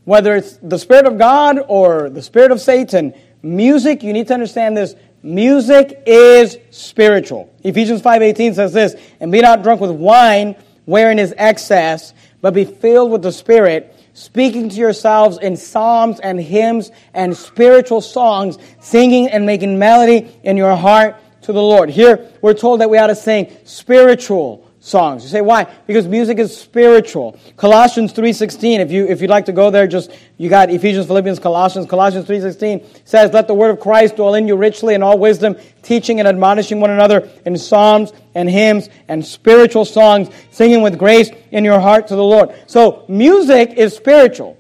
Whether it's the Spirit of God or the Spirit of Satan, music, you need to understand this. Music is spiritual. Ephesians 5.18 says this, And be not drunk with wine, wherein is excess, but be filled with the Spirit, speaking to yourselves in psalms and hymns and spiritual songs, singing and making melody in your heart to the Lord. Here, we're told that we ought to sing spiritual songs. You say why? Because music is spiritual. Colossians 3:16, if you if you'd like to go there just you got Ephesians, Philippians, Colossians. Colossians 3:16 says, "Let the word of Christ dwell in you richly in all wisdom, teaching and admonishing one another in psalms and hymns and spiritual songs, singing with grace in your heart to the Lord." So, music is spiritual.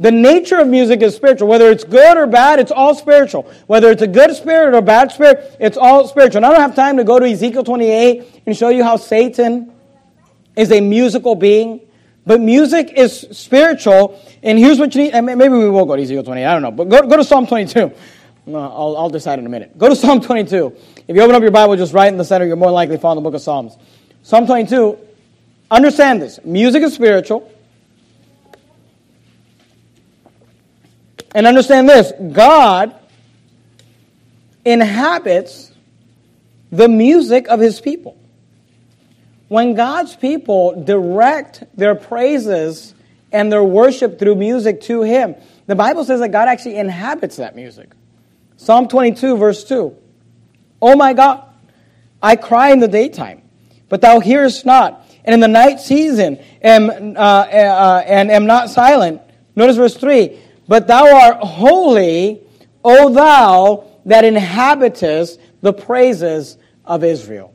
The nature of music is spiritual. Whether it's good or bad, it's all spiritual. Whether it's a good spirit or bad spirit, it's all spiritual. And I don't have time to go to Ezekiel 28 and show you how Satan is a musical being. But music is spiritual. And here's what you need. Maybe we will go to Ezekiel 28. I don't know. But go, go to Psalm 22. I'll, I'll decide in a minute. Go to Psalm 22. If you open up your Bible just right in the center, you're more likely to find the book of Psalms. Psalm 22, understand this. Music is spiritual. And understand this God inhabits the music of his people. When God's people direct their praises and their worship through music to him, the Bible says that God actually inhabits that music. Psalm 22, verse 2. Oh my God, I cry in the daytime, but thou hearest not, and in the night season am, uh, uh, and am not silent. Notice verse 3 but thou art holy, O thou that inhabitest the praises of Israel.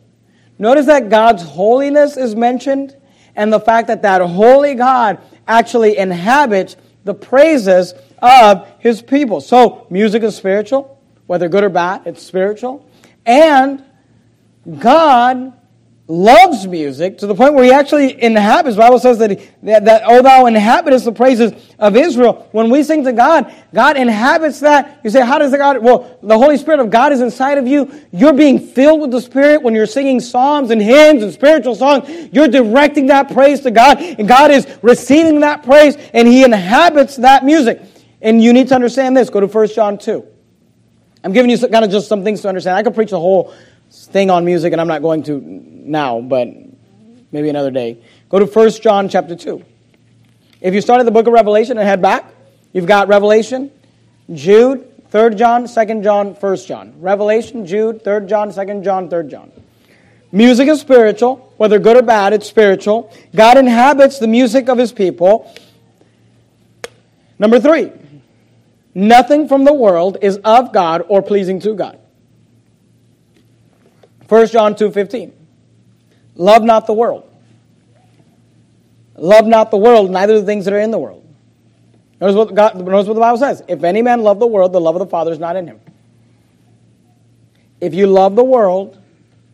Notice that God's holiness is mentioned, and the fact that that holy God actually inhabits the praises of his people. So, music is spiritual, whether good or bad, it's spiritual. And God loves music to the point where he actually inhabits. The Bible says that, he, that, that, oh, thou inhabitest the praises of Israel. When we sing to God, God inhabits that. You say, how does the God? Well, the Holy Spirit of God is inside of you. You're being filled with the Spirit when you're singing psalms and hymns and spiritual songs. You're directing that praise to God, and God is receiving that praise, and he inhabits that music. And you need to understand this. Go to 1 John 2. I'm giving you some, kind of just some things to understand. I could preach a whole thing on music, and I'm not going to now, but maybe another day. Go to 1 John chapter 2. If you start at the book of Revelation and head back, you've got Revelation, Jude, 3 John, 2 John, 1 John. Revelation, Jude, 3 John, 2 John, 3 John. Music is spiritual, whether good or bad, it's spiritual. God inhabits the music of his people. Number three, nothing from the world is of God or pleasing to God. 1 John 2.15. Love not the world. Love not the world, neither the things that are in the world. Notice what, God, notice what the Bible says. If any man love the world, the love of the Father is not in him. If you love the world,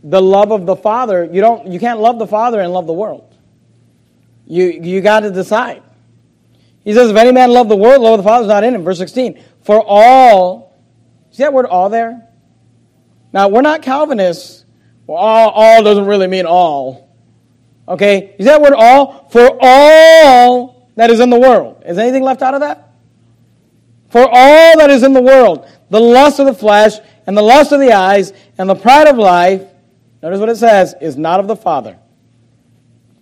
the love of the Father, you don't you can't love the Father and love the world. You you got to decide. He says, if any man love the world, the love of the Father is not in him. Verse 16. For all, see that word all there? Now, we're not Calvinists well, all, all doesn't really mean all. Okay? Is that word all? For all that is in the world. Is anything left out of that? For all that is in the world, the lust of the flesh, and the lust of the eyes, and the pride of life, notice what it says, is not of the Father.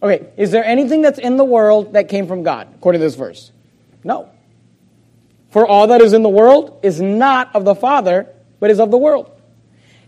Okay, is there anything that's in the world that came from God, according to this verse? No. For all that is in the world is not of the Father, but is of the world.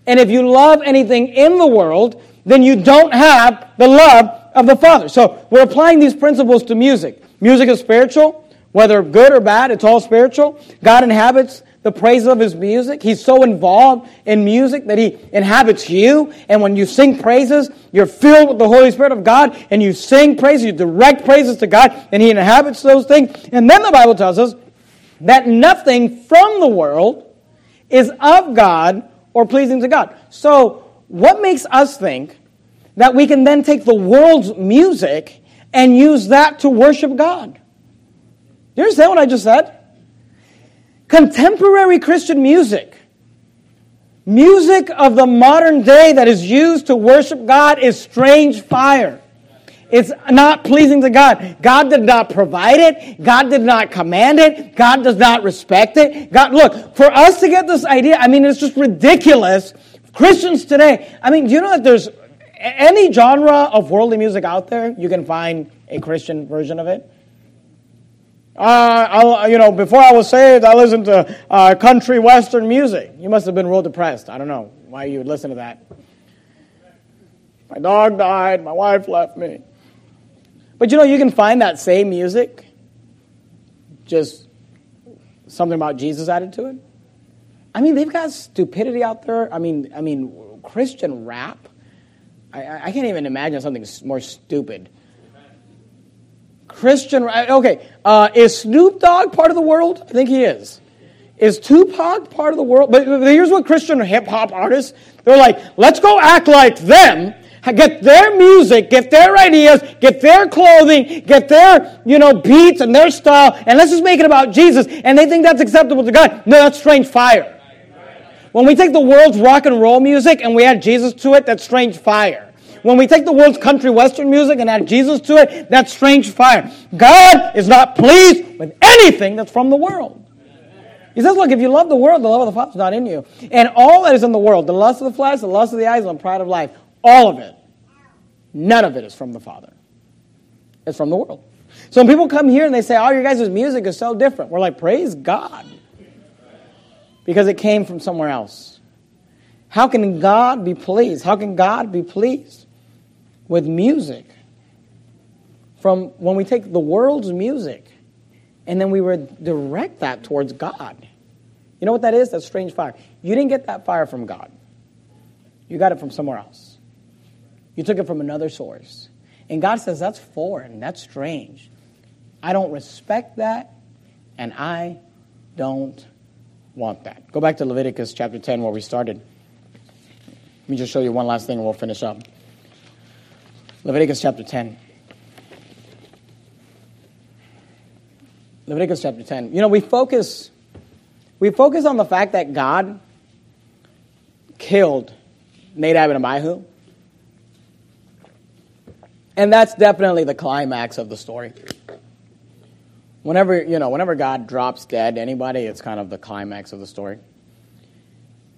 And if you love anything in the world, then you don't have the love of the Father. So we're applying these principles to music. Music is spiritual, whether good or bad, it's all spiritual. God inhabits the praise of his music. He's so involved in music that he inhabits you. And when you sing praises, you're filled with the Holy Spirit of God and you sing praises, you direct praises to God, and he inhabits those things. And then the Bible tells us that nothing from the world is of God or pleasing to God. So, what makes us think that we can then take the world's music and use that to worship God? You understand what I just said? Contemporary Christian music, music of the modern day that is used to worship God, is strange fire. It's not pleasing to God. God did not provide it. God did not command it. God does not respect it. God, look, for us to get this idea, I mean, it's just ridiculous. Christians today, I mean, do you know that there's any genre of worldly music out there, you can find a Christian version of it? Uh, you know, before I was saved, I listened to uh, country western music. You must have been real depressed. I don't know why you would listen to that. My dog died. My wife left me. But you know, you can find that same music, just something about Jesus added to it. I mean, they've got stupidity out there. I mean, I mean, Christian rap. I, I can't even imagine something more stupid. Christian, rap, okay, uh, is Snoop Dogg part of the world? I think he is. Is Tupac part of the world? But here's what Christian hip hop artists, they're like, let's go act like them get their music, get their ideas, get their clothing, get their, you know, beats and their style, and let's just make it about Jesus. And they think that's acceptable to God. No, that's strange fire. When we take the world's rock and roll music and we add Jesus to it, that's strange fire. When we take the world's country western music and add Jesus to it, that's strange fire. God is not pleased with anything that's from the world. He says, Look, if you love the world, the love of the Father is not in you. And all that is in the world, the lust of the flesh, the lust of the eyes, and the pride of life, all of it, none of it is from the Father. It's from the world. So when people come here and they say, oh, your guys' music is so different, we're like, praise God. Because it came from somewhere else. How can God be pleased? How can God be pleased with music from when we take the world's music and then we redirect that towards God? You know what that is? That's strange fire. You didn't get that fire from God, you got it from somewhere else. You took it from another source. And God says, that's foreign, that's strange. I don't respect that, and I don't want that. Go back to Leviticus chapter 10 where we started. Let me just show you one last thing and we'll finish up. Leviticus chapter 10. Leviticus chapter 10. You know, we focus we focus on the fact that God killed Nadab and Abihu. And that's definitely the climax of the story. Whenever, you know, whenever God drops dead anybody, it's kind of the climax of the story.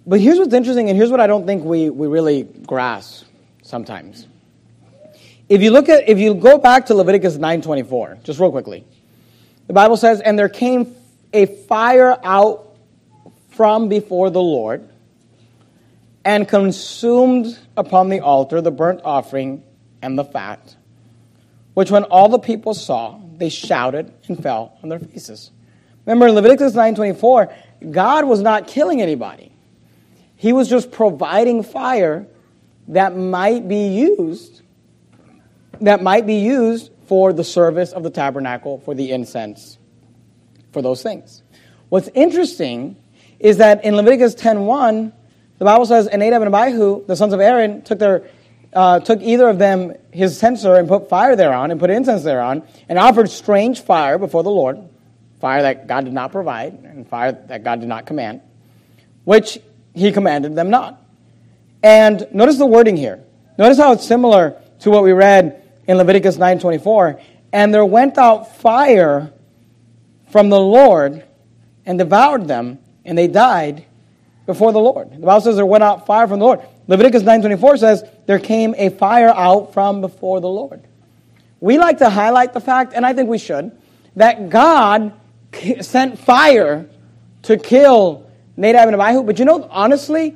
But here's what's interesting, and here's what I don't think we, we really grasp sometimes. If you look at if you go back to Leviticus 9:24, just real quickly. The Bible says, "And there came a fire out from before the Lord and consumed upon the altar the burnt offering and the fat, which when all the people saw, they shouted and fell on their faces. Remember in Leviticus 9:24, God was not killing anybody. He was just providing fire that might be used that might be used for the service of the tabernacle, for the incense, for those things. What's interesting is that in Leviticus 10:1, the Bible says, "And Nadab and Abihu, the sons of Aaron, took their uh, took either of them his censer and put fire thereon and put incense thereon and offered strange fire before the Lord, fire that God did not provide and fire that God did not command, which he commanded them not. And notice the wording here. Notice how it's similar to what we read in Leviticus 9:24. And there went out fire from the Lord and devoured them, and they died before the Lord. The Bible says there went out fire from the Lord. Leviticus 9:24 says there came a fire out from before the Lord. We like to highlight the fact, and I think we should, that God sent fire to kill Nadab and Abihu. But you know, honestly,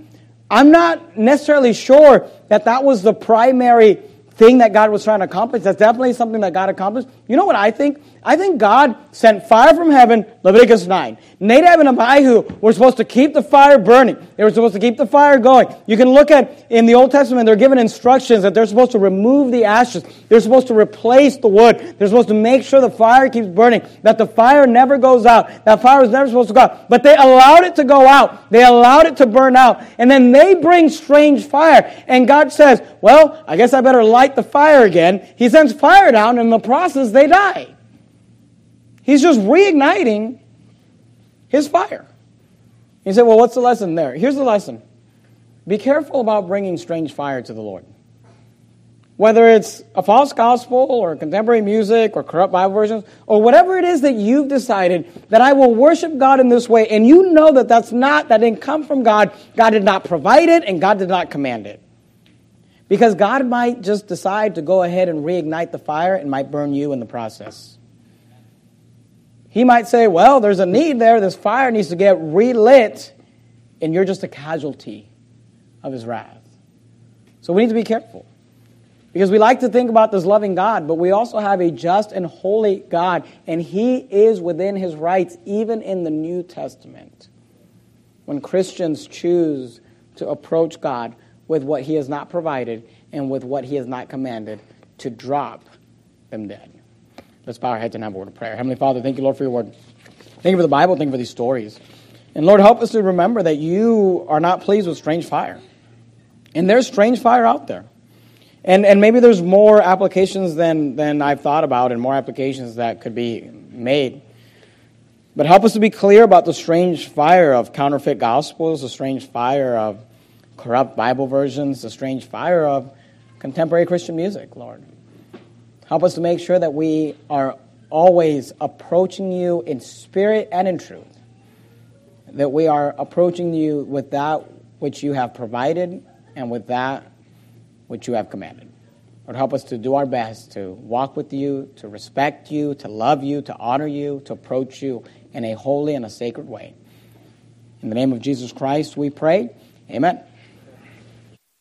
I'm not necessarily sure that that was the primary thing that God was trying to accomplish. That's definitely something that God accomplished. You know what I think? I think God sent fire from heaven, Leviticus 9. Nadab and Abihu were supposed to keep the fire burning. They were supposed to keep the fire going. You can look at, in the Old Testament, they're given instructions that they're supposed to remove the ashes. They're supposed to replace the wood. They're supposed to make sure the fire keeps burning, that the fire never goes out. That fire was never supposed to go out. But they allowed it to go out. They allowed it to burn out. And then they bring strange fire. And God says, well, I guess I better light the fire again. He sends fire down, and in the process, they die. He's just reigniting his fire. He said, Well, what's the lesson there? Here's the lesson be careful about bringing strange fire to the Lord. Whether it's a false gospel or contemporary music or corrupt Bible versions or whatever it is that you've decided that I will worship God in this way, and you know that that's not, that didn't come from God, God did not provide it, and God did not command it. Because God might just decide to go ahead and reignite the fire and might burn you in the process. He might say, Well, there's a need there. This fire needs to get relit, and you're just a casualty of his wrath. So we need to be careful. Because we like to think about this loving God, but we also have a just and holy God, and He is within His rights, even in the New Testament. When Christians choose to approach God with what He has not provided and with what He has not commanded, to drop them dead. Let's bow our heads and have a word of prayer. Heavenly Father, thank you, Lord, for your word. Thank you for the Bible. Thank you for these stories. And Lord, help us to remember that you are not pleased with strange fire. And there's strange fire out there. And, and maybe there's more applications than, than I've thought about and more applications that could be made. But help us to be clear about the strange fire of counterfeit gospels, the strange fire of corrupt Bible versions, the strange fire of contemporary Christian music, Lord. Help us to make sure that we are always approaching you in spirit and in truth. That we are approaching you with that which you have provided and with that which you have commanded. Lord, help us to do our best to walk with you, to respect you, to love you, to honor you, to approach you in a holy and a sacred way. In the name of Jesus Christ, we pray. Amen.